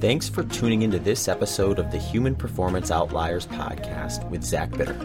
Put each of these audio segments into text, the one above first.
Thanks for tuning into this episode of the Human Performance Outliers podcast with Zach Bitter.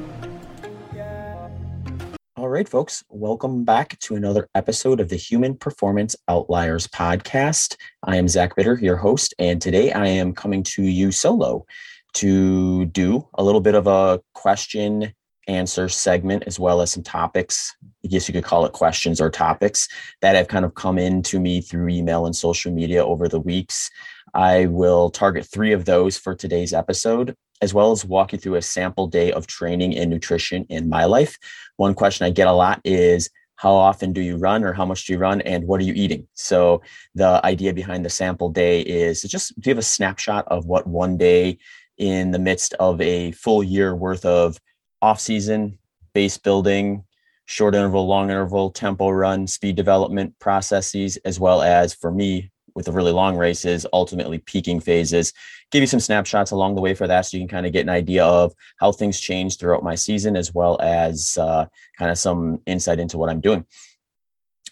All right, folks, welcome back to another episode of the Human Performance Outliers podcast. I am Zach Bitter, your host, and today I am coming to you solo to do a little bit of a question answer segment as well as some topics. I guess you could call it questions or topics that have kind of come in to me through email and social media over the weeks. I will target three of those for today's episode, as well as walk you through a sample day of training and nutrition in my life. One question I get a lot is how often do you run or how much do you run and what are you eating? So, the idea behind the sample day is to just give a snapshot of what one day in the midst of a full year worth of off season, base building, short interval, long interval, tempo run, speed development processes, as well as for me, with the really long races, ultimately peaking phases. Give you some snapshots along the way for that so you can kind of get an idea of how things change throughout my season, as well as uh, kind of some insight into what I'm doing.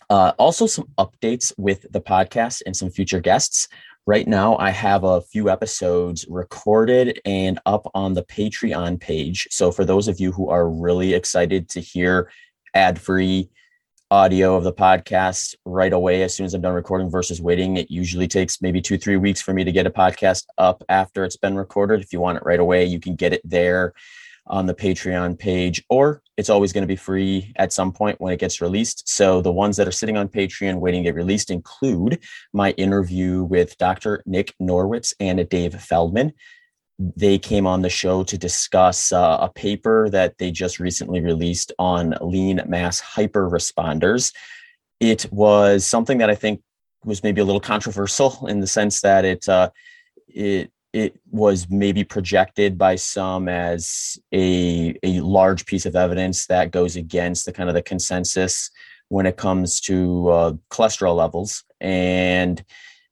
Uh, also, some updates with the podcast and some future guests. Right now, I have a few episodes recorded and up on the Patreon page. So, for those of you who are really excited to hear ad free, audio of the podcast right away as soon as I'm done recording versus waiting. It usually takes maybe two, three weeks for me to get a podcast up after it's been recorded. If you want it right away, you can get it there on the Patreon page, or it's always going to be free at some point when it gets released. So the ones that are sitting on Patreon waiting to get released include my interview with Dr. Nick Norwitz and Dave Feldman they came on the show to discuss uh, a paper that they just recently released on lean mass hyper responders. It was something that I think was maybe a little controversial in the sense that it uh, it it was maybe projected by some as a a large piece of evidence that goes against the kind of the consensus when it comes to uh, cholesterol levels and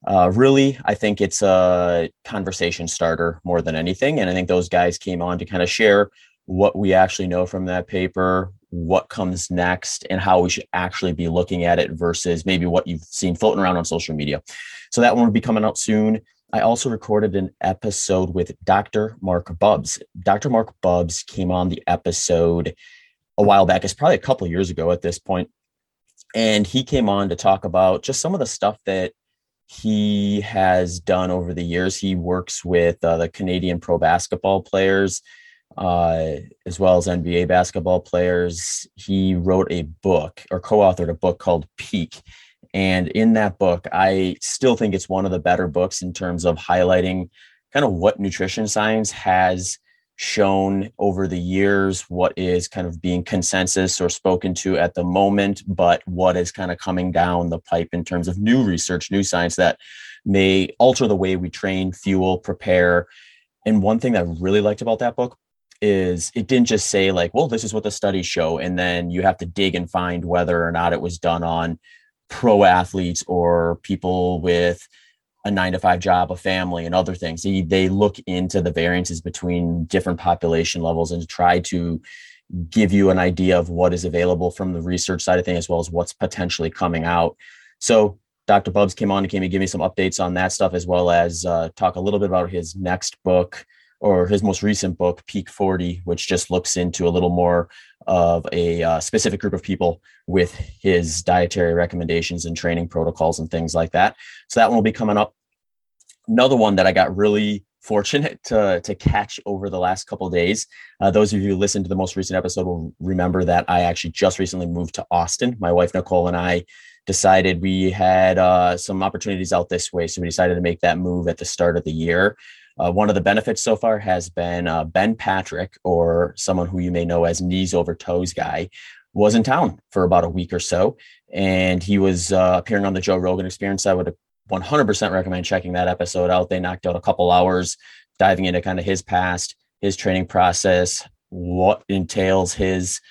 uh, really, I think it's a conversation starter more than anything. And I think those guys came on to kind of share what we actually know from that paper, what comes next, and how we should actually be looking at it versus maybe what you've seen floating around on social media. So that one will be coming out soon. I also recorded an episode with Dr. Marc Bubbs. Dr. Marc Bubbs came on the episode a while back. It's probably a couple years ago at this point. And he came on to talk about just some of the stuff that he has done over the years. He works with uh, the Canadian pro basketball players uh, as well as NBA basketball players. He wrote a book or co authored a book called Peak. And in that book, I still think it's one of the better books in terms of highlighting kind of what nutrition science has shown over the years, what is kind of being consensus or spoken to at the moment, but what is kind of coming down the pipe in terms of new research, new science that may alter the way we train, fuel, prepare. And one thing that I really liked about that book is it didn't just say like, well, this is what the studies show, and then you have to dig and find whether or not it was done on pro athletes or people with a nine to five job, a family, and other things. They, they look into the variances between different population levels and try to give you an idea of what is available from the research side of things as well as what's potentially coming out. So Dr. Bubbs came on and came and give me some updates on that stuff as well as uh, talk a little bit about his next book or his most recent book, Peak 40, which just looks into a little more of a uh, specific group of people with his dietary recommendations and training protocols and things like that. So that one will be coming up. Another one that I got really fortunate to, to catch over the last couple days. Uh, those of you who listened to the most recent episode will remember that I actually just recently moved to Austin. My wife Nicole and I decided we had uh, some opportunities out this way, so we decided to make that move at the start of the year. Uh, one of the benefits so far has been uh, Ben Patrick, or someone who you may know as knees over toes guy, was in town for about a week or so, and he was uh, appearing on the Joe Rogan Experience. I would 100% recommend checking that episode out. They knocked out a couple hours diving into kind of his past, his training process, what entails his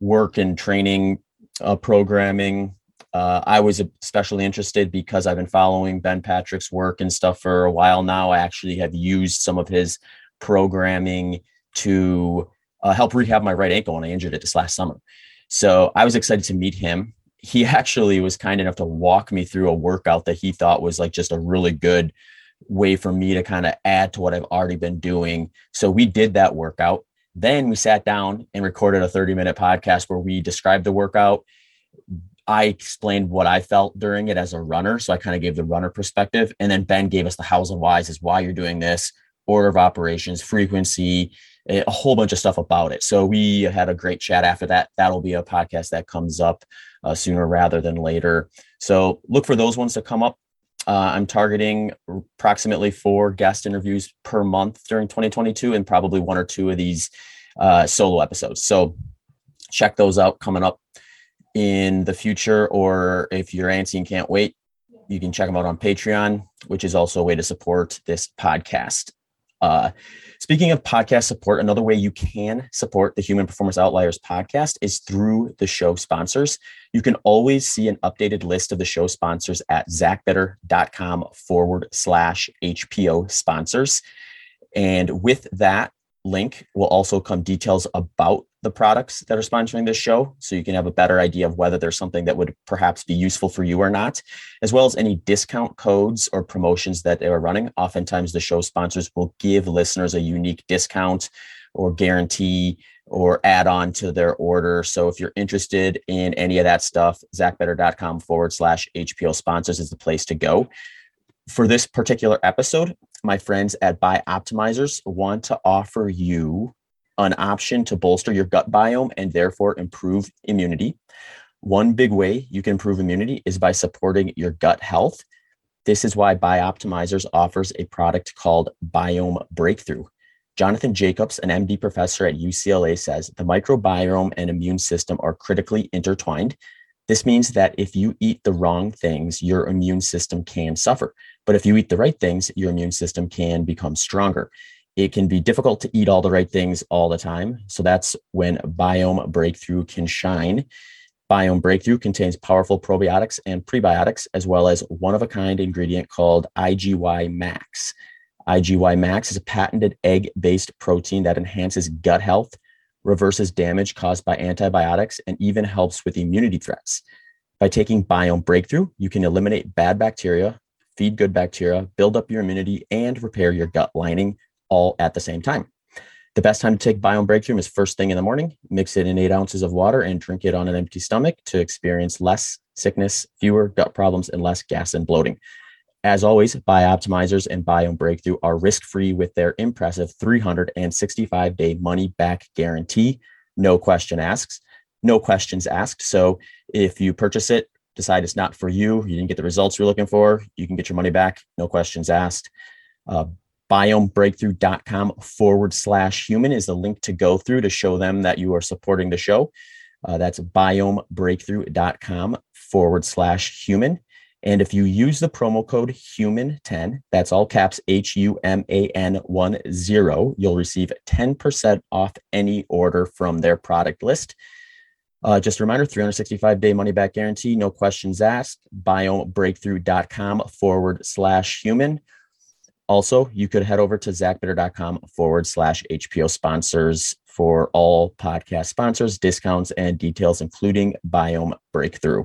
work and training uh, programming, uh, I was especially interested because I've been following Ben Patrick's work and stuff for a while now. I actually have used some of his programming to uh, help rehab my right ankle when I injured it this last summer. So I was excited to meet him. He actually was kind enough to walk me through a workout that he thought was like just a really good way for me to kind of add to what I've already been doing. So we did that workout. Then we sat down and recorded a 30 minute podcast where we described the workout. I explained what I felt during it as a runner. So I kind of gave the runner perspective. And then Ben gave us the hows and whys is why you're doing this, order of operations, frequency, a whole bunch of stuff about it. So we had a great chat after that. That'll be a podcast that comes up uh, sooner rather than later. So look for those ones to come up. Uh, I'm targeting approximately four guest interviews per month during 2022 and probably one or two of these uh, solo episodes. So check those out coming up in the future. Or if you're antsy and can't wait, you can check them out on Patreon, which is also a way to support this podcast. Uh, speaking of podcast support, another way you can support the Human Performance Outliers podcast is through the show sponsors. You can always see an updated list of the show sponsors at zachbitter.com forward slash HPO sponsors. And with that link will also come details about the products that are sponsoring this show so you can have a better idea of whether there's something that would perhaps be useful for you or not as well as any discount codes or promotions that they are running. Oftentimes the show sponsors will give listeners a unique discount or guarantee or add on to their order. So if you're interested in any of that stuff zachbitter.com forward slash hpo sponsors is the place to go. For this particular episode my friends at bioptimizers want to offer you an option to bolster your gut biome and therefore improve immunity. One big way you can improve immunity is by supporting your gut health. This is why Bioptimizers offers a product called Biome Breakthrough. Jonathan Jacobs, an MD professor at UCLA, says the microbiome and immune system are critically intertwined. This means that if you eat the wrong things, your immune system can suffer. But if you eat the right things, your immune system can become stronger it can be difficult to eat all the right things all the time. So that's when Biome Breakthrough can shine. Biome Breakthrough contains powerful probiotics and prebiotics, as well as one of a kind ingredient called IGY Max. IGY Max is a patented egg based protein that enhances gut health, reverses damage caused by antibiotics, and even helps with immunity threats. By taking Biome Breakthrough, you can eliminate bad bacteria, feed good bacteria, build up your immunity, and repair your gut lining all at the same time. The best time to take Biome Breakthrough is first thing in the morning. Mix it in eight ounces of water and drink it on an empty stomach to experience less sickness, fewer gut problems, and less gas and bloating. As always, Bioptimizers and Biome Breakthrough are risk free with their impressive 365 day money back guarantee. No question asks, no questions asked. So if you purchase it, decide it's not for you, you didn't get the results you're looking for, you can get your money back. No questions asked. Uh, biomebreakthrough.com forward slash human is the link to go through to show them that you are supporting the show. Uh, that's biomebreakthrough.com forward slash human. And if you use the promo code HUMAN10, that's all caps H U M A N 1 0, you'll receive 10% off any order from their product list. Uh, just a reminder 365 day money back guarantee, no questions asked. Biomebreakthrough.com forward slash human also, you could head over to zachbitter.com forward slash HPO sponsors for all podcast sponsors, discounts, and details, including Biome Breakthrough.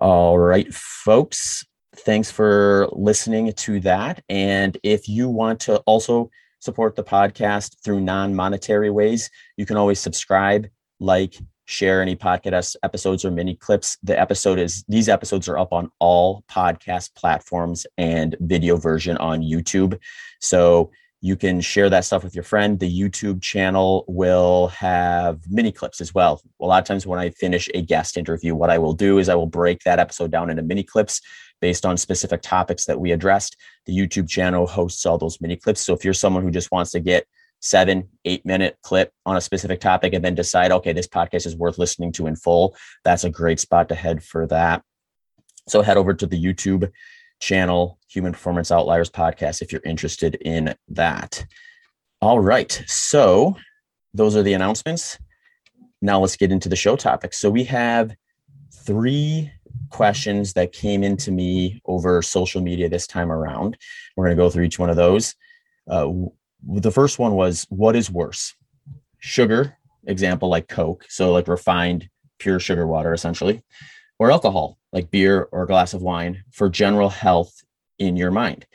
All right, folks, thanks for listening to that. And if you want to also support the podcast through non monetary ways, you can always subscribe, like, share any podcast episodes or mini clips. The episode is these episodes are up on all podcast platforms and video version on YouTube. So you can share that stuff with your friend. The YouTube channel will have mini clips as well. A lot of times when I finish a guest interview, what I will do is I will break that episode down into mini clips based on specific topics that we addressed. The YouTube channel hosts all those mini clips. So if you're someone who just wants to get seven, eight minute clip on a specific topic and then decide, okay, this podcast is worth listening to in full, that's a great spot to head for that. So head over to the YouTube channel, Human Performance Outliers Podcast, if you're interested in that. All right. So those are the announcements. Now let's get into the show topics. So we have three questions that came into me over social media this time around. We're going to go through each one of those. Uh, the first one was what is worse sugar example like coke so like refined pure sugar water essentially or alcohol like beer or a glass of wine for general health in your mind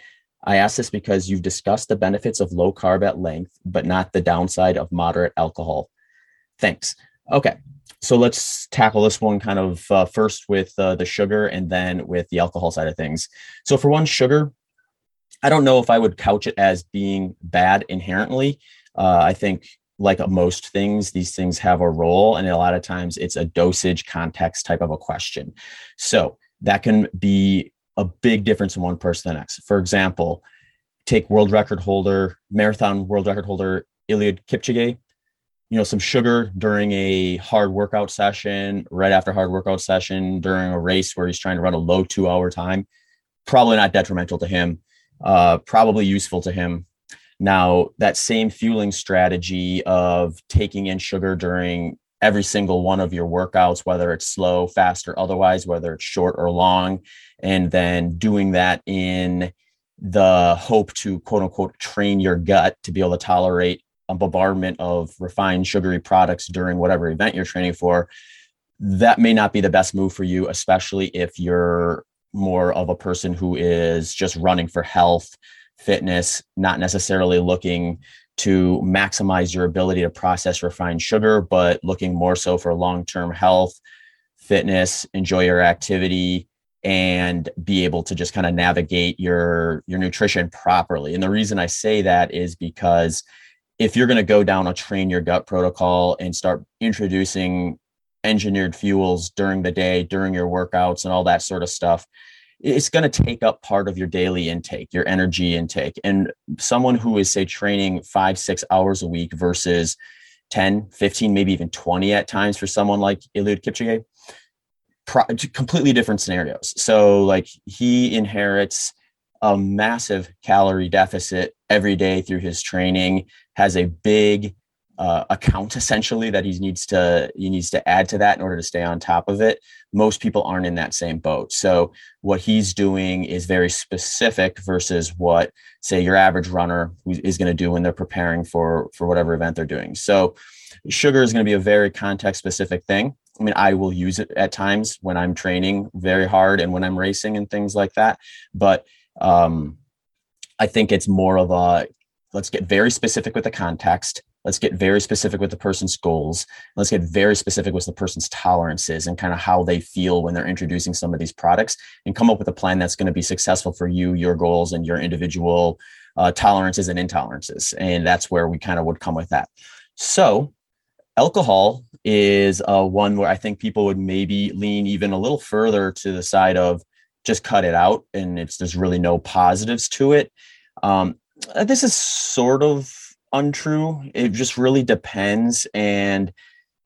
I ask this because you've discussed the benefits of low carb at length, but not the downside of moderate alcohol. Thanks. Okay, so let's tackle this one kind of uh, first with uh, the sugar and then with the alcohol side of things. So, for one, sugar, I don't know if I would couch it as being bad inherently. Uh, I think, like most things, these things have a role, and a lot of times it's a dosage context type of a question. So, that can be a big difference in one person to the next. For example, take world record holder, marathon world record holder Eliud Kipchoge you know some sugar during a hard workout session right after hard workout session during a race where he's trying to run a low two hour time probably not detrimental to him uh, probably useful to him now that same fueling strategy of taking in sugar during every single one of your workouts whether it's slow fast or otherwise whether it's short or long and then doing that in the hope to quote unquote train your gut to be able to tolerate a bombardment of refined sugary products during whatever event you're training for, that may not be the best move for you, especially if you're more of a person who is just running for health, fitness, not necessarily looking to maximize your ability to process refined sugar, but looking more so for long term health, fitness, enjoy your activity, and be able to just kind of navigate your your nutrition properly. And the reason I say that is because if you're going to go down a train your gut protocol and start introducing engineered fuels during the day, during your workouts, and all that sort of stuff, it's going to take up part of your daily intake, your energy intake. And someone who is, say, training five, six hours a week versus 10, 15, maybe even 20 at times for someone like Eliud Kipchoge, pro- completely different scenarios. So, like, he inherits a massive calorie deficit every day through his training has a big uh, account essentially that he needs to he needs to add to that in order to stay on top of it most people aren't in that same boat. So what he's doing is very specific versus what say your average runner is going to do when they're preparing for for whatever event they're doing. So sugar is going to be a very context specific thing. I mean i will use it at times when i'm training very hard and when i'm racing and things like that but um i think it's more of a let's get very specific with the context let's get very specific with the person's goals. Let's get very specific with the person's tolerances and kind of how they feel when they're introducing some of these products and come up with a plan that's going to be successful for you your goals and your individual uh, tolerances and intolerances. And that's where we kind of would come with that. So alcohol is uh, one where i think people would maybe lean even a little further to the side of just cut it out and it's there's really no positives to it. Um, this is sort of untrue. It just really depends. And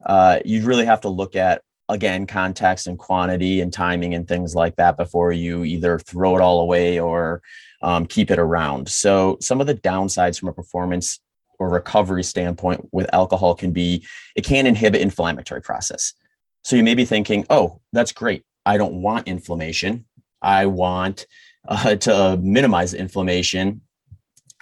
uh, you really have to look at, again, context and quantity and timing and things like that before you either throw it all away or um, keep it around. So, some of the downsides from a performance or recovery standpoint with alcohol can be it can inhibit inflammatory process. So, you may be thinking, oh, that's great. I don't want inflammation. I want uh, to minimize inflammation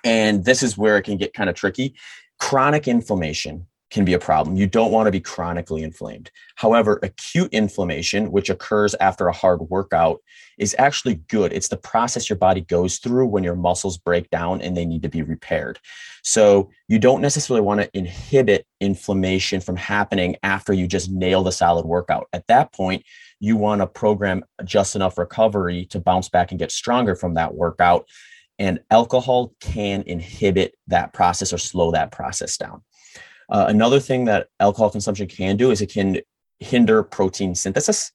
and this is where it can get kind of tricky. Chronic inflammation can be a problem. You don't want to be chronically inflamed. However, acute inflammation, which occurs after a hard workout, is actually good. It's the process your body goes through when your muscles break down and they need to be repaired. So, you don't necessarily want to inhibit inflammation from happening after you just nail the solid workout. At that point, you want to program just enough recovery to bounce back and get stronger from that workout and alcohol can inhibit that process or slow that process down. Uh, another thing that alcohol consumption can do is it can hinder protein synthesis.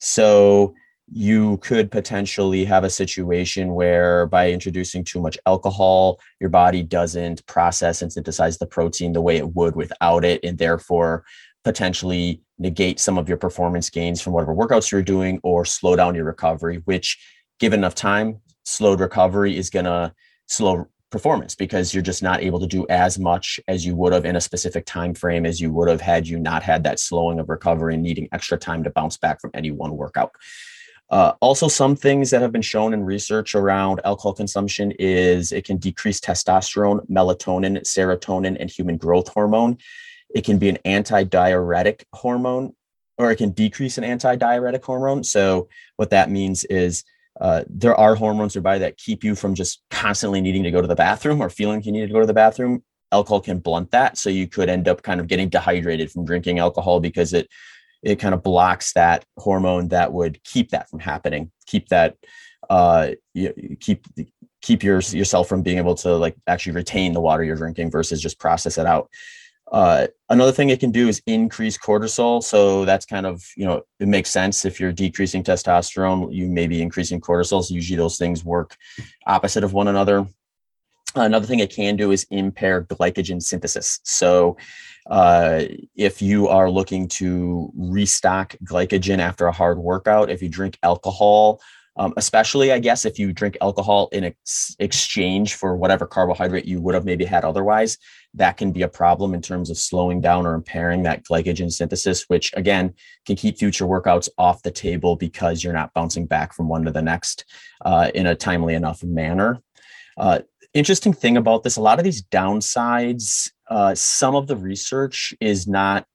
So you could potentially have a situation where by introducing too much alcohol, your body doesn't process and synthesize the protein the way it would without it, and therefore potentially negate some of your performance gains from whatever workouts you're doing or slow down your recovery, which given enough time slowed recovery is going to slow performance because you're just not able to do as much as you would have in a specific time frame as you would have had you not had that slowing of recovery and needing extra time to bounce back from any one workout. Uh, also, some things that have been shown in research around alcohol consumption is it can decrease testosterone, melatonin, serotonin, and human growth hormone. It can be an anti-diuretic hormone, or it can decrease an anti-diuretic hormone. So, what that means is uh, there are hormones nearby that keep you from just constantly needing to go to the bathroom or feeling you need to go to the bathroom. Alcohol can blunt that, so you could end up kind of getting dehydrated from drinking alcohol because it it kind of blocks that hormone that would keep that from happening, keep that uh, keep keep your, yourself from being able to like actually retain the water you're drinking versus just process it out. Uh, another thing it can do is increase cortisol. So that's kind of, you know, it makes sense if you're decreasing testosterone, you may be increasing cortisol. So usually those things work opposite of one another. Another thing it can do is impair glycogen synthesis. So uh, if you are looking to restock glycogen after a hard workout, if you drink alcohol, um, especially I guess if you drink alcohol in ex- exchange for whatever carbohydrate you would have maybe had otherwise, that can be a problem in terms of slowing down or impairing that glycogen synthesis, which again can keep future workouts off the table because you're not bouncing back from one to the next uh, in a timely enough manner. Uh, interesting thing about this a lot of these downsides, uh, some of the research is not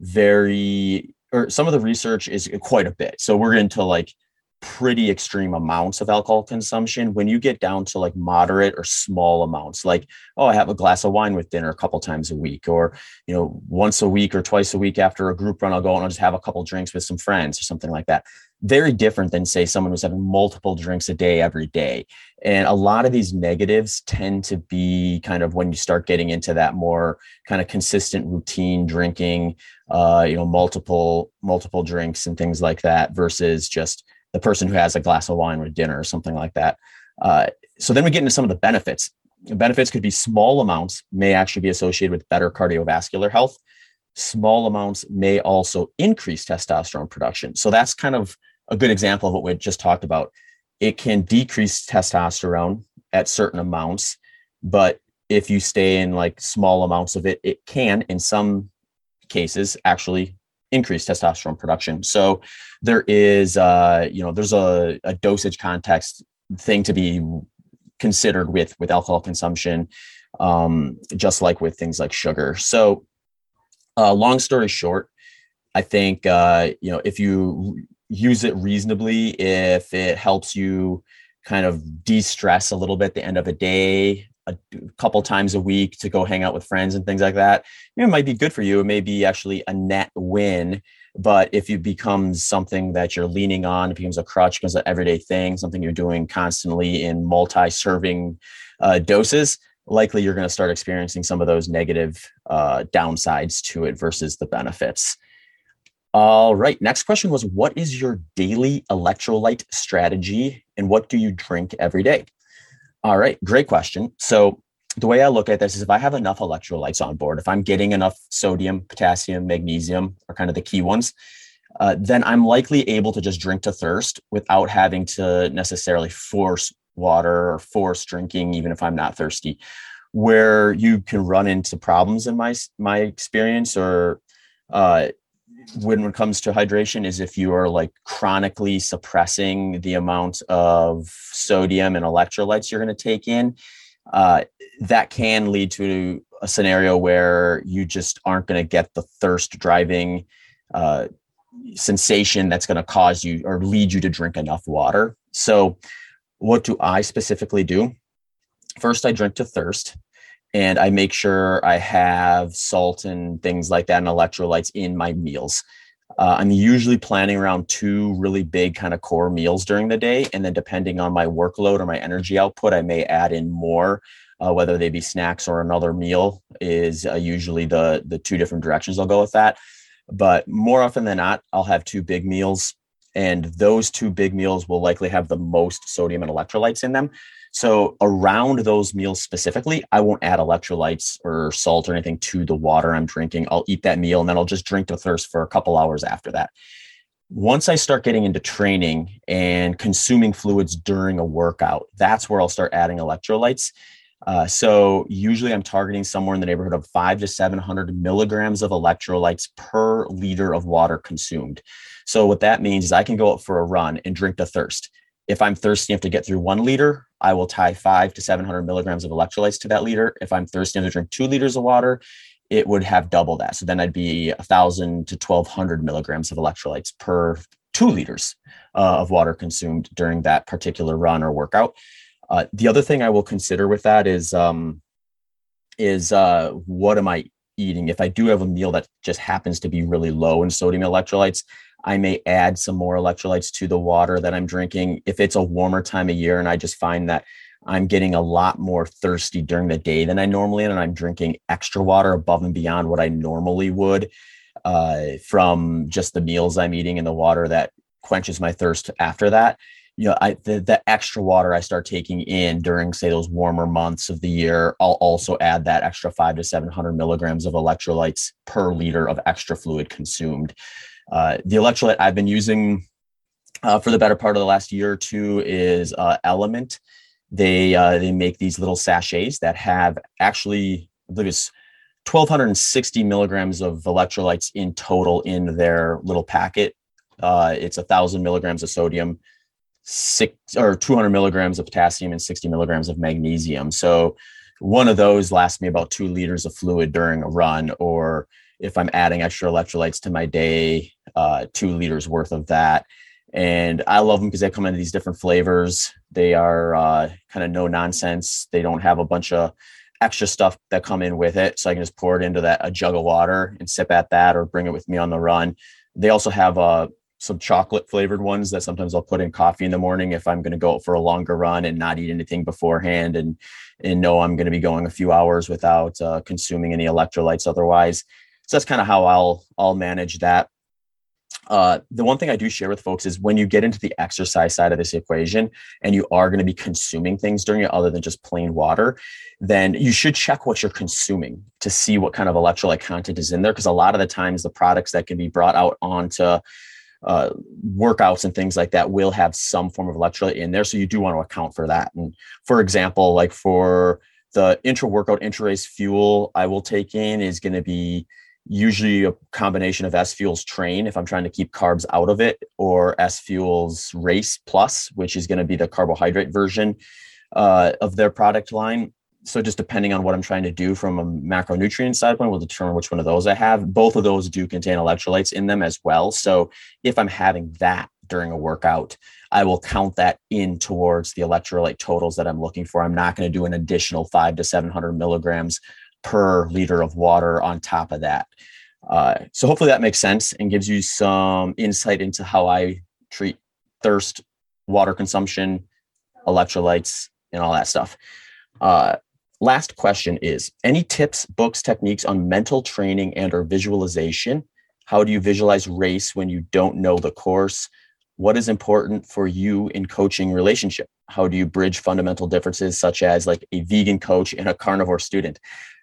very, or some of the research is quite a bit. So we're into like, pretty extreme amounts of alcohol consumption. When you get down to like moderate or small amounts like oh i have a glass of wine with dinner a couple times a week or you know once a week or twice a week after a group run i'll go and i'll just have a couple drinks with some friends or something like that. Very different than say someone who's having multiple drinks a day every day. And a lot of these negatives tend to be kind of when you start getting into that more kind of consistent routine drinking uh you know multiple multiple drinks and things like that versus just the person who has a glass of wine with dinner or something like that. Uh, so then we get into some of the benefits. Benefits could be small amounts may actually be associated with better cardiovascular health. Small amounts may also increase testosterone production. So that's kind of a good example of what we just talked about. It can decrease testosterone at certain amounts, but if you stay in like small amounts of it, it can, in some cases, actually increase testosterone production. So there is, uh, you know, there's a, a dosage context thing to be considered with with alcohol consumption, um, just like with things like sugar. So, uh, long story short, I think uh, you know if you use it reasonably, if it helps you kind of de-stress a little bit at the end of a day a couple times a week to go hang out with friends and things like that, you know, it might be good for you. It may be actually a net win. But if it becomes something that you're leaning on, it becomes a crutch, becomes an everyday thing, something you're doing constantly in multi-serving uh, doses, likely you're going to start experiencing some of those negative uh, downsides to it versus the benefits. All right. Next question was What is your daily electrolyte strategy and what do you drink every day? All right, great question. So the way I look at this is if I have enough electrolytes on board, if I'm getting enough sodium, potassium, magnesium are kind of the key ones, uh, then I'm likely able to just drink to thirst without having to necessarily force water or force drinking, even if I'm not thirsty. Where you can run into problems in my my experience, or uh, when it comes to hydration is if you are like chronically suppressing the amount of sodium and electrolytes you're going to take in uh, that can lead to a scenario where you just aren't going to get the thirst driving uh, sensation that's going to cause you or lead you to drink enough water. So what do i specifically do? First i drink to thirst and I make sure I have salt and things like that and electrolytes in my meals. Uh, I'm usually planning around two really big kind of core meals during the day. And then depending on my workload or my energy output, I may add in more, uh, whether they be snacks or another meal is uh, usually the, the two different directions I'll go with that. But more often than not, I'll have two big meals and those two big meals will likely have the most sodium and electrolytes in them. So around those meals specifically, I won't add electrolytes or salt or anything to the water I'm drinking. I'll eat that meal and then I'll just drink to thirst for a couple hours after that. Once I start getting into training and consuming fluids during a workout, that's where I'll start adding electrolytes. Uh, so usually I'm targeting somewhere in the neighborhood of five to 700 milligrams of electrolytes per liter of water consumed. So what that means is I can go out for a run and drink to thirst. If I'm thirsty enough to get through one liter, I will tie five to 700 milligrams of electrolytes to that liter. If I'm thirsty enough to drink two liters of water, it would have double that. So then I'd be a thousand to 1200 milligrams of electrolytes per two liters uh, of water consumed during that particular run or workout. Uh, the other thing I will consider with that is um, is uh, what am I eating? If I do have a meal that just happens to be really low in sodium electrolytes, I may add some more electrolytes to the water that I'm drinking. If it's a warmer time of year and I just find that I'm getting a lot more thirsty during the day than I normally am, and I'm drinking extra water above and beyond what I normally would uh, from just the meals I'm eating and the water that quenches my thirst after that. You know, I the, the extra water I start taking in during, say, those warmer months of the year, I'll also add that extra five to seven hundred milligrams of electrolytes per liter of extra fluid consumed. Uh, the electrolyte I've been using uh, for the better part of the last year or two is uh, LMNT. They uh, they make these little sachets that have actually, I believe it's 1260 milligrams of electrolytes in total in their little packet. Uh, it's a thousand milligrams of sodium, six or 200 milligrams of potassium, and 60 milligrams of magnesium. So one of those lasts me about two liters of fluid during a run, or if I'm adding extra electrolytes to my day, uh, two liters worth of that. And I love them because they come in these different flavors. They are uh, kind of no nonsense. They don't have a bunch of extra stuff that come in with it. So I can just pour it into that a jug of water and sip at that or bring it with me on the run. They also have uh, some chocolate flavored ones that sometimes I'll put in coffee in the morning if I'm going to go for a longer run and not eat anything beforehand and and know I'm going to be going a few hours without uh, consuming any electrolytes otherwise. So that's kind of how I'll I'll manage that. Uh, the one thing I do share with folks is when you get into the exercise side of this equation and you are going to be consuming things during it other than just plain water, then you should check what you're consuming to see what kind of electrolyte content is in there. Because a lot of the times, the products that can be brought out onto uh, workouts and things like that will have some form of electrolyte in there. So you do want to account for that. And for example, like for the intra workout, intra race fuel I will take in is going to be usually a combination of S Fuels Train if I'm trying to keep carbs out of it, or S Fuels Race Plus, which is going to be the carbohydrate version uh, of their product line. So just depending on what I'm trying to do from a macronutrient side point will determine which one of those I have. Both of those do contain electrolytes in them as well. So if I'm having that during a workout, I will count that in towards the electrolyte totals that I'm looking for. I'm not going to do an additional five to 700 milligrams per liter of water on top of that. Uh, so hopefully that makes sense and gives you some insight into how I treat thirst, water consumption, electrolytes, and all that stuff. Uh, last question is any tips, books, techniques on mental training and or visualization? How do you visualize race when you don't know the course? What is important for you in coaching relationship? How do you bridge fundamental differences such as like a vegan coach and a carnivore student?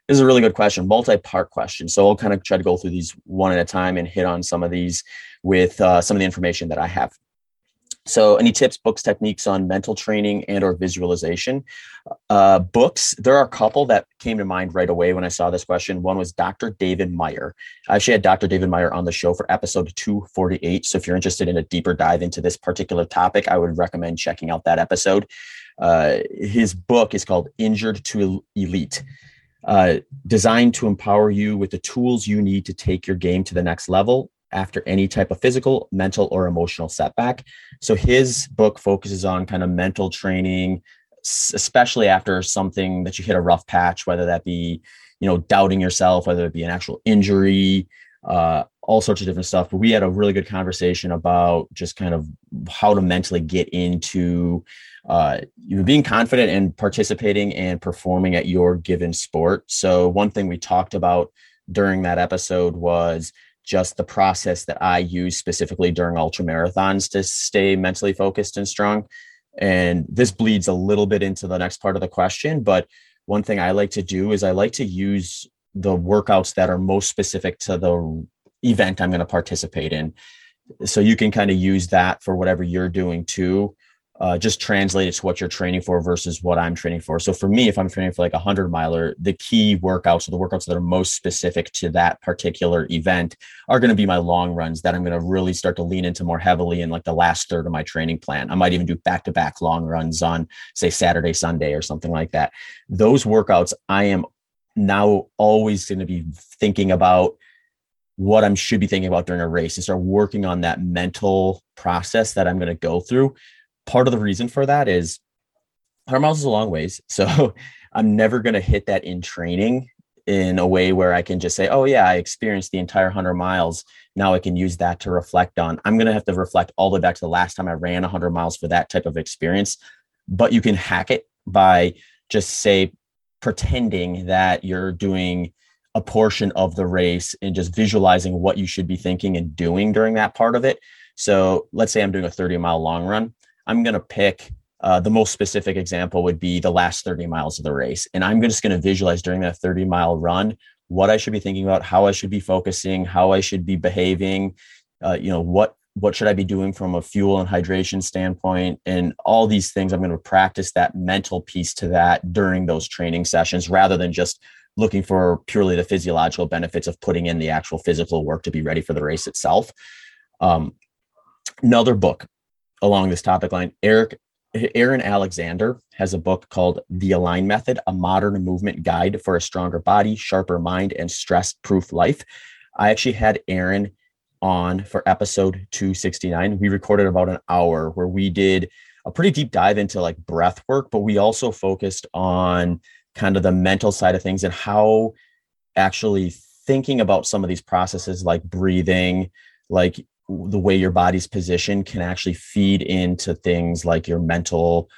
This is a really good question, multi-part question. So I'll kind of try to go through these one at a time and hit on some of these with uh, some of the information that I have. So, any tips, books, techniques on mental training and or visualization? Uh, books. There are a couple that came to mind right away when I saw this question. One was Dr. David Meyer. I actually had Dr. David Meyer on the show for episode 248. So, if you're interested in a deeper dive into this particular topic, I would recommend checking out that episode. Uh, his book is called Injured to Elite uh, designed to empower you with the tools you need to take your game to the next level after any type of physical, mental, or emotional setback. So his book focuses on kind of mental training, especially after something that you hit a rough patch, whether that be, you know, doubting yourself, whether it be an actual injury, uh, all sorts of different stuff. But we had a really good conversation about just kind of how to mentally get into uh, being confident and participating and performing at your given sport. So one thing we talked about during that episode was just the process that I use specifically during ultra marathons to stay mentally focused and strong. And this bleeds a little bit into the next part of the question, but one thing I like to do is I like to use the workouts that are most specific to the event I'm going to participate in. So you can kind of use that for whatever you're doing too uh, just translate it to what you're training for versus what I'm training for. So for me, if I'm training for like a hundred miler, the key workouts or the workouts that are most specific to that particular event are going to be my long runs that I'm going to really start to lean into more heavily in like the last third of my training plan. I might even do back to back long runs on say Saturday, Sunday or something like that. Those workouts, I am now always going to be thinking about what I should be thinking about during a race and start working on that mental process that I'm going to go through. Part of the reason for that is 100 miles is a long ways. So I'm never going to hit that in training in a way where I can just say, oh, yeah, I experienced the entire 100 miles. Now I can use that to reflect on. I'm going to have to reflect all the way back to the last time I ran 100 miles for that type of experience. But you can hack it by just say pretending that you're doing a portion of the race and just visualizing what you should be thinking and doing during that part of it. So let's say I'm doing a 30 mile long run. I'm going to pick uh, the most specific example would be the last 30 miles of the race. And I'm just going to visualize during that 30 mile run what I should be thinking about, how I should be focusing, how I should be behaving, uh, you know, what what should I be doing from a fuel and hydration standpoint, and all these things. I'm going to practice that mental piece to that during those training sessions, rather than just looking for purely the physiological benefits of putting in the actual physical work to be ready for the race itself. Um, another book along this topic line, Eric Aaron Alexander has a book called The Align Method, a modern movement guide for a stronger body, sharper mind, and stress proof life. I actually had Aaron on for episode 269. We recorded about an hour where we did a pretty deep dive into like breath work, but we also focused on kind of the mental side of things and how actually thinking about some of these processes like breathing, like the way your body's positioned can actually feed into things like your mental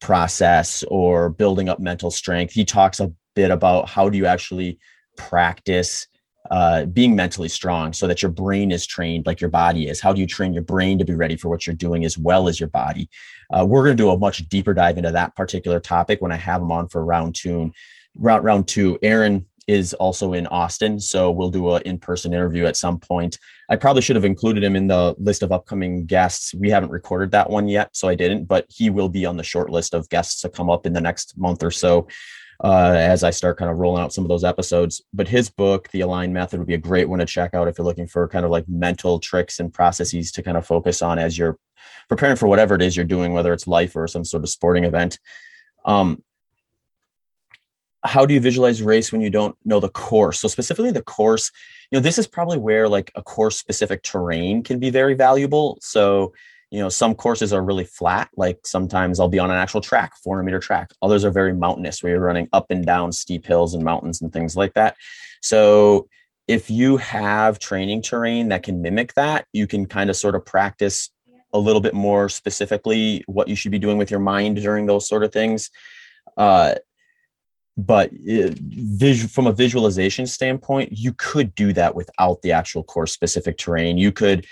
process or building up mental strength. He talks a bit about how do you actually practice uh, being mentally strong so that your brain is trained like your body is. How do you train your brain to be ready for what you're doing as well as your body? Uh, we're going to do a much deeper dive into that particular topic when I have him on for round two. Round round two, Aaron is also in Austin, so we'll do an in-person interview at some point. I probably should have included him in the list of upcoming guests. We haven't recorded that one yet, so I didn't, but he will be on the short list of guests to come up in the next month or so uh, as I start kind of rolling out some of those episodes. But his book, The Align Method, would be a great one to check out if you're looking for kind of like mental tricks and processes to kind of focus on as you're preparing for whatever it is you're doing, whether it's life or some sort of sporting event. Um, how do you visualize race when you don't know the course so specifically the course you know this is probably where like a course specific terrain can be very valuable so you know some courses are really flat. Like sometimes i'll be on an actual track 400 meter track. Others are very mountainous where you're running up and down steep hills and mountains and things like that. So if you have training terrain that can mimic that you can kind of sort of practice a little bit more specifically what you should be doing with your mind during those sort of things. Uh, but it, vis- from a visualization standpoint you could do that without the actual course specific terrain. You could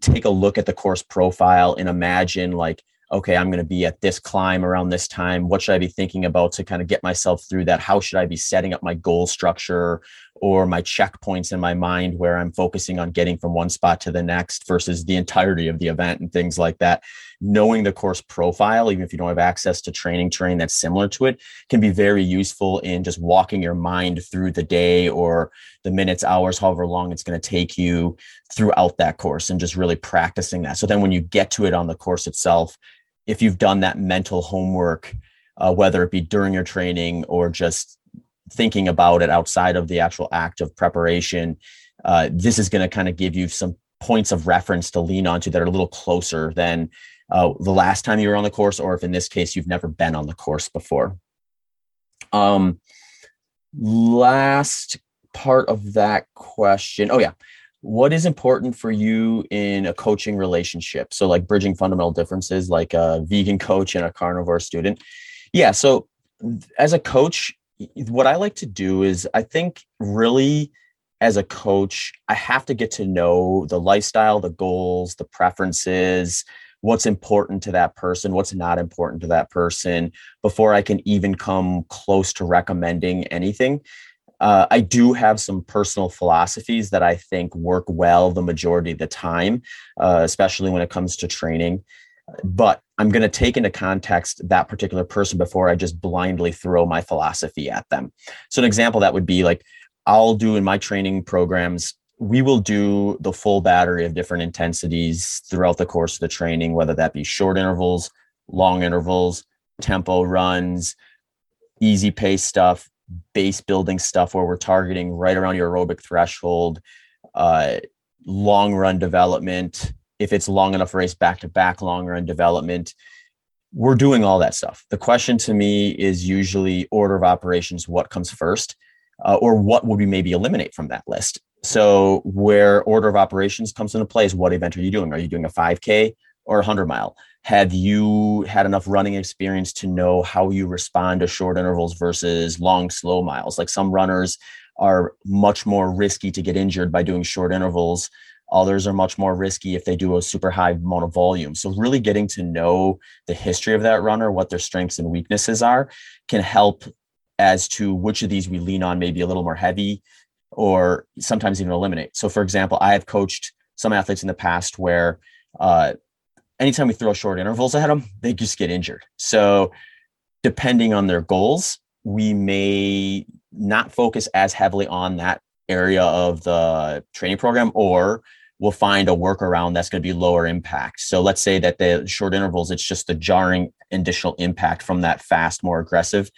take a look at the course profile and imagine like okay i'm going to be at this climb around this time what should i be thinking about to kind of get myself through that how should i be setting up my goal structure or my checkpoints in my mind where I'm focusing on getting from one spot to the next versus the entirety of the event and things like that. Knowing the course profile, even if you don't have access to training terrain that's similar to it, can be very useful in just walking your mind through the day or the minutes, hours, however long it's going to take you throughout that course and just really practicing that. So then when you get to it on the course itself, if you've done that mental homework, uh, whether it be during your training or just thinking about it outside of the actual act of preparation, uh, this is going to kind of give you some points of reference to lean onto that are a little closer than uh, the last time you were on the course, or if in this case you've never been on the course before. Um, last part of that question. Oh, yeah. What is important for you in a coaching relationship? So, like bridging fundamental differences, like a vegan coach and a carnivore student. Yeah. So, as a coach, what I like to do is I think really as a coach, I have to get to know the lifestyle, the goals, the preferences, what's important to that person, what's not important to that person before I can even come close to recommending anything. Uh, I do have some personal philosophies that I think work well the majority of the time, uh, especially when it comes to training but I'm going to take into context that particular person before I just blindly throw my philosophy at them. So, an example that would be like I'll do in my training programs, we will do the full battery of different intensities throughout the course of the training, whether that be short intervals, long intervals, tempo runs, easy pace stuff, base building stuff where we're targeting right around your aerobic threshold, uh, long run development, if it's long enough race back to back, longer in development. We're doing all that stuff. The question to me is usually order of operations, what comes first, uh, or what would we maybe eliminate from that list? So, where order of operations comes into play is what event are you doing? Are you doing a 5K or a 100 mile? Have you had enough running experience to know how you respond to short intervals versus long, slow miles? Like some runners are much more risky to get injured by doing short intervals. Others are much more risky if they do a super high amount of volume. So, really getting to know the history of that runner, what their strengths and weaknesses are, can help as to which of these we lean on maybe a little more heavy or sometimes even eliminate. So, for example, I have coached some athletes in the past where uh, anytime we throw short intervals at them, they just get injured. So, depending on their goals, we may not focus as heavily on that area of the training program, or we'll find a workaround that's going to be lower impact. So, let's say that the short intervals, it's just the jarring additional impact from that fast, more aggressive.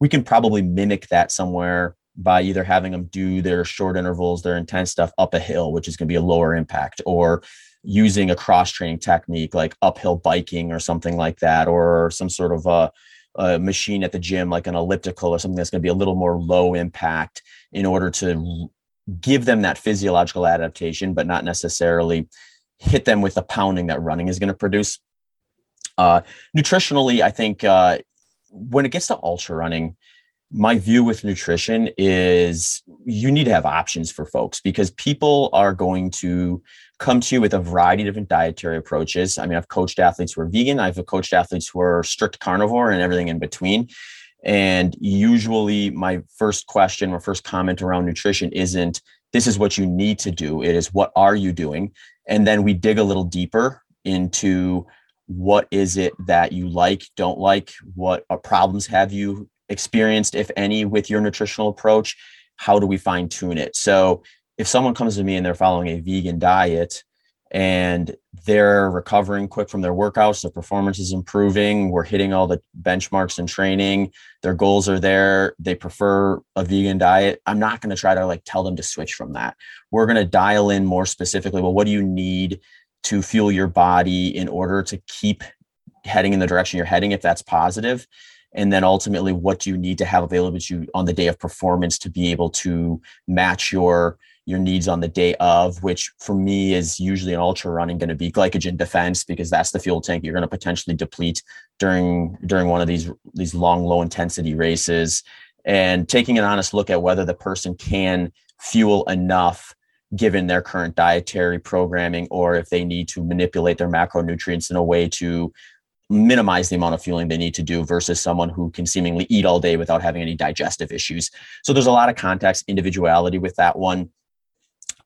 We can probably mimic that somewhere by either having them do their short intervals, their intense stuff up a hill, which is going to be a lower impact, or using a cross training technique like uphill biking or something like that, or some sort of a, a, machine at the gym like an elliptical or something that's going to be a little more low impact in order to give them that physiological adaptation, but not necessarily hit them with the pounding that running is going to produce. Uh, nutritionally, I think uh, when it gets to ultra running, my view with nutrition is you need to have options for folks because people are going to come to you with a variety of different dietary approaches. I mean, I've coached athletes who are vegan, I've coached athletes who are strict carnivore and everything in between. And usually, my first question or first comment around nutrition isn't, this is what you need to do. It is, what are you doing? And then we dig a little deeper into what is it that you like, don't like, what problems have you experienced, if any, with your nutritional approach? How do we fine tune it? So, if someone comes to me and they're following a vegan diet and they're recovering quick from their workouts, their performance is improving, we're hitting all the benchmarks in training, their goals are there, they prefer a vegan diet, I'm not going to try to like tell them to switch from that. We're going to dial in more specifically, well, what do you need to fuel your body in order to keep heading in the direction you're heading if that's and then ultimately what do you need to have available to you on the day of performance to be able to match your your needs on the day of which for me is usually an ultra running going to be glycogen defense because that's the fuel tank you're going to potentially deplete during during one of these these long low intensity races. And taking an honest look at whether the person can fuel enough given their current dietary programming or if they need to manipulate their macronutrients in a way to minimize the amount of fueling they need to do versus someone who can seemingly eat all day without having any digestive issues. So there's a lot of context, individuality with that one.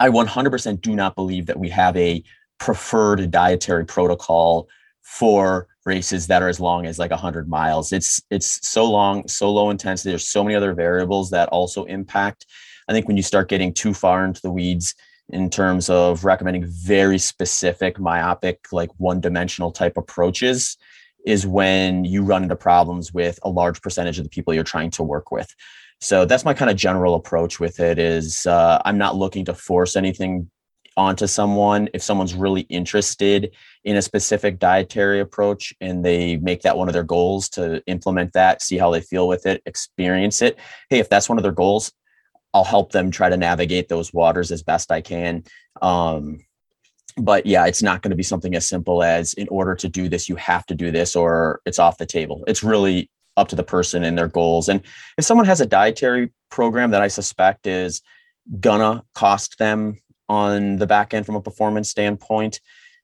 I 100% do not believe that we have a preferred dietary protocol for races that are as long as like 100 miles. It's it's so long, so low intensity. There's so many other variables that also impact. I think when you start getting too far into the weeds, in terms of recommending very specific myopic like one dimensional type approaches is when you run into problems with a large percentage of the people you're trying to work with. So that's my kind of general approach with it is uh, i'm not looking to force anything onto someone. If someone's really interested in a specific dietary approach and they make that one of their goals to implement that see how they feel with it experience it hey if that's one of their goals I'll help them try to navigate those waters as best I can. Um, but yeah, it's not going to be something as simple as in order to do this, you have to do this or it's off the table. It's really up to the person and their goals. And if someone has a dietary program that I suspect is gonna cost them on the back end from a performance standpoint,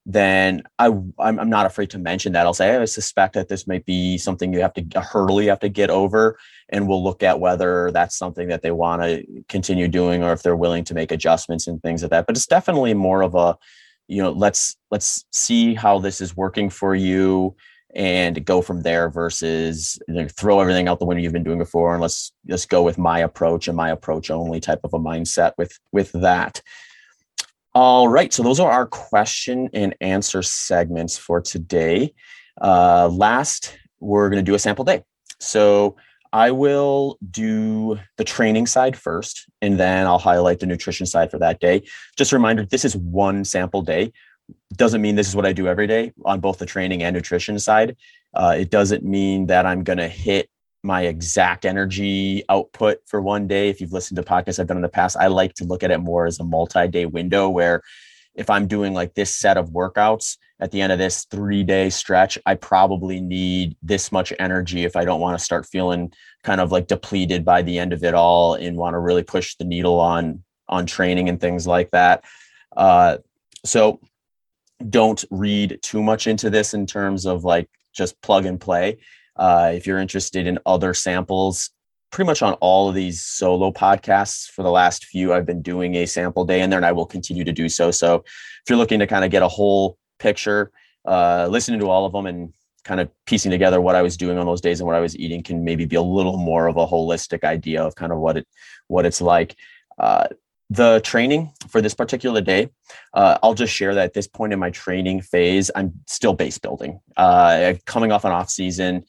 then I, I'm, I'm not afraid to mention that. I'll say, I suspect that this might be something you have to, a hurdle you have to get over. And we'll look at whether that's something that they want to continue doing or if they're willing to make adjustments and things like that. But it's definitely more of a, you know, let's, let's see how this is working for you and go from there versus you know, throw everything out the window you've been doing before and let's just go with my approach and my approach only type of a mindset with with that all right. So those are our question and answer segments for today. Uh, last, we're going to do a sample day. So I will do the training side first, and then I'll highlight the nutrition side for that day. Just a reminder this is one sample day. doesn't mean this is what I do every day on both the training and nutrition side. Uh, it doesn't mean that I'm going to hit my exact energy output for one day. If you've listened to podcasts I've done in the past, I like to look at it more as a multi day window where if I'm doing like this set of workouts at the end of this three day stretch, I probably need this much energy if I don't want to start feeling kind of like depleted by the end of it all and want to really push the needle on on training and things like that. Uh, so don't read too much into this in terms of like just plug and play. Uh, if you're interested in other samples, pretty much on all of these solo podcasts for the last few, I've been doing a sample day in there and I will continue to do so. So if you're looking to kind of get a whole picture, uh, listening to all of them and kind of piecing together what I was doing on those days and what I was eating can maybe be a little more of a holistic idea of kind of what it what it's like. Uh, the training for this particular day, uh, I'll just share that at this point in my training phase, I'm still base building. Uh, coming off an off season,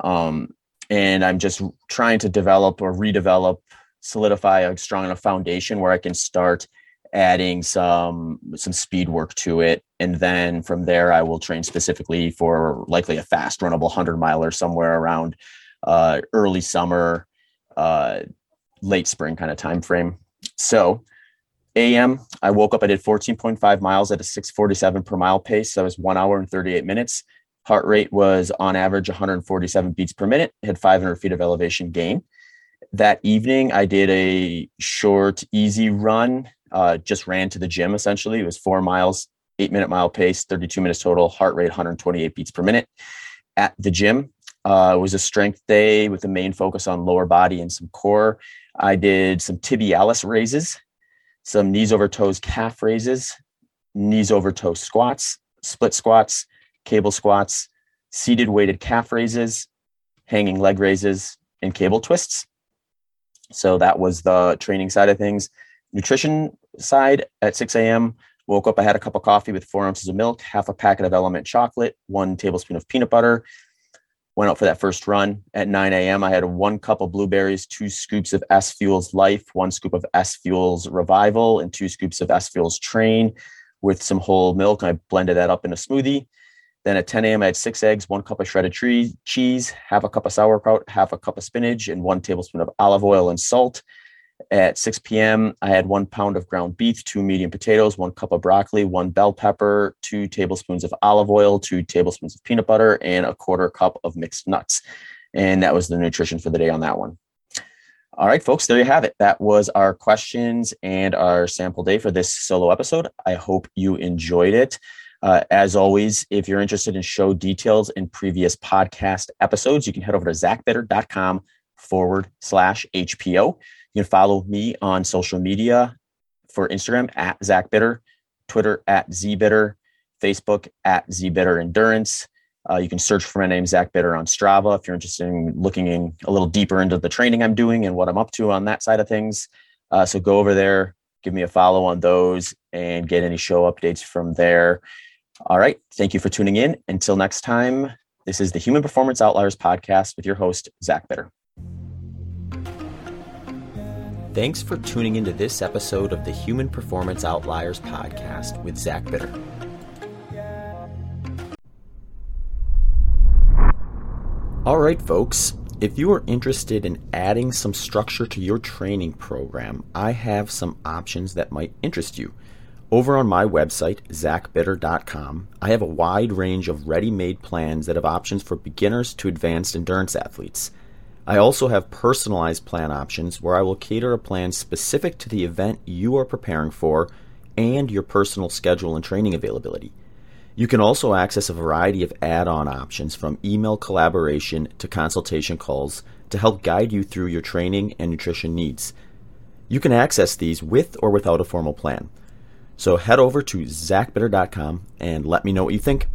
um, and I'm just trying to develop or redevelop, solidify a strong enough foundation where I can start adding some some speed work to it. And then from there i will train specifically for likely a fast runnable 100 miler somewhere around uh, early summer uh, late spring kind of time frame so am i woke up i did 14.5 miles at a 647 per mile pace. That was one hour and 38 minutes Heart rate was on average 147 beats per minute, had 500 feet of elevation gain. That evening, I did a short, easy run, uh, just ran to the gym essentially. It was four miles, eight minute mile pace, 32 minutes total, heart rate 128 beats per minute. At the gym, uh, it was a strength day with the main focus on lower body and some core. I did some tibialis raises, some knees over toes calf raises, knees over toe squats, split squats, cable squats, seated weighted calf raises, hanging leg raises, and cable twists. So that was the training side of things. Nutrition side at 6 a.m. Woke up, I had a cup of coffee with four ounces of milk, half a packet of LMNT chocolate, one tablespoon of peanut butter. Went out for that first run at 9 a.m. I had one cup of blueberries, two scoops of SFuels Life, one scoop of SFuels Revival, and two scoops of SFuels Train with some whole milk. I blended that up in a smoothie. Then at 10 a.m., I had six eggs, one cup of shredded tree cheese, half a cup of sauerkraut, half a cup of spinach, and one tablespoon of olive oil and salt. At 6 p.m., I had one pound of ground beef, two medium potatoes, one cup of broccoli, one bell pepper, two tablespoons of olive oil, two tablespoons of peanut butter, and a quarter cup of mixed nuts. And that was the nutrition for the day on that one. All right, folks, there you have it. That was our questions and our sample day for this solo episode. I hope you enjoyed it. Uh, as always, if you're interested in show details in previous podcast episodes, you can head over to zachbitter.com forward slash HPO. You can follow me on social media for Instagram at ZachBitter, Twitter at ZBitter, Facebook at ZBitter Endurance. Uh, you can search for my name, Zach Bitter, on Strava if you're interested in looking in a little deeper into the training I'm doing and what I'm up to on that side of things. Uh, so go over there, give me a follow on those, and get any show updates from there. All right. Thank you for tuning in. Until next time, this is the Human Performance Outliers podcast with your host, Zach Bitter. Thanks for tuning into this episode of the Human Performance Outliers podcast with Zach Bitter. All right, folks. If you are interested in adding some structure to your training program, I have some options that might interest you. Over on my website, zachbitter.com, I have a wide range of ready made plans that have options for beginners to advanced endurance athletes. I also have personalized plan options where I will cater a plan specific to the event you are preparing for and your personal schedule and training availability. You can also access a variety of add on options from email collaboration to consultation calls to help guide you through your training and nutrition needs. You can access these with or without a formal plan. So head over to zachbitter.com and let me know what you think.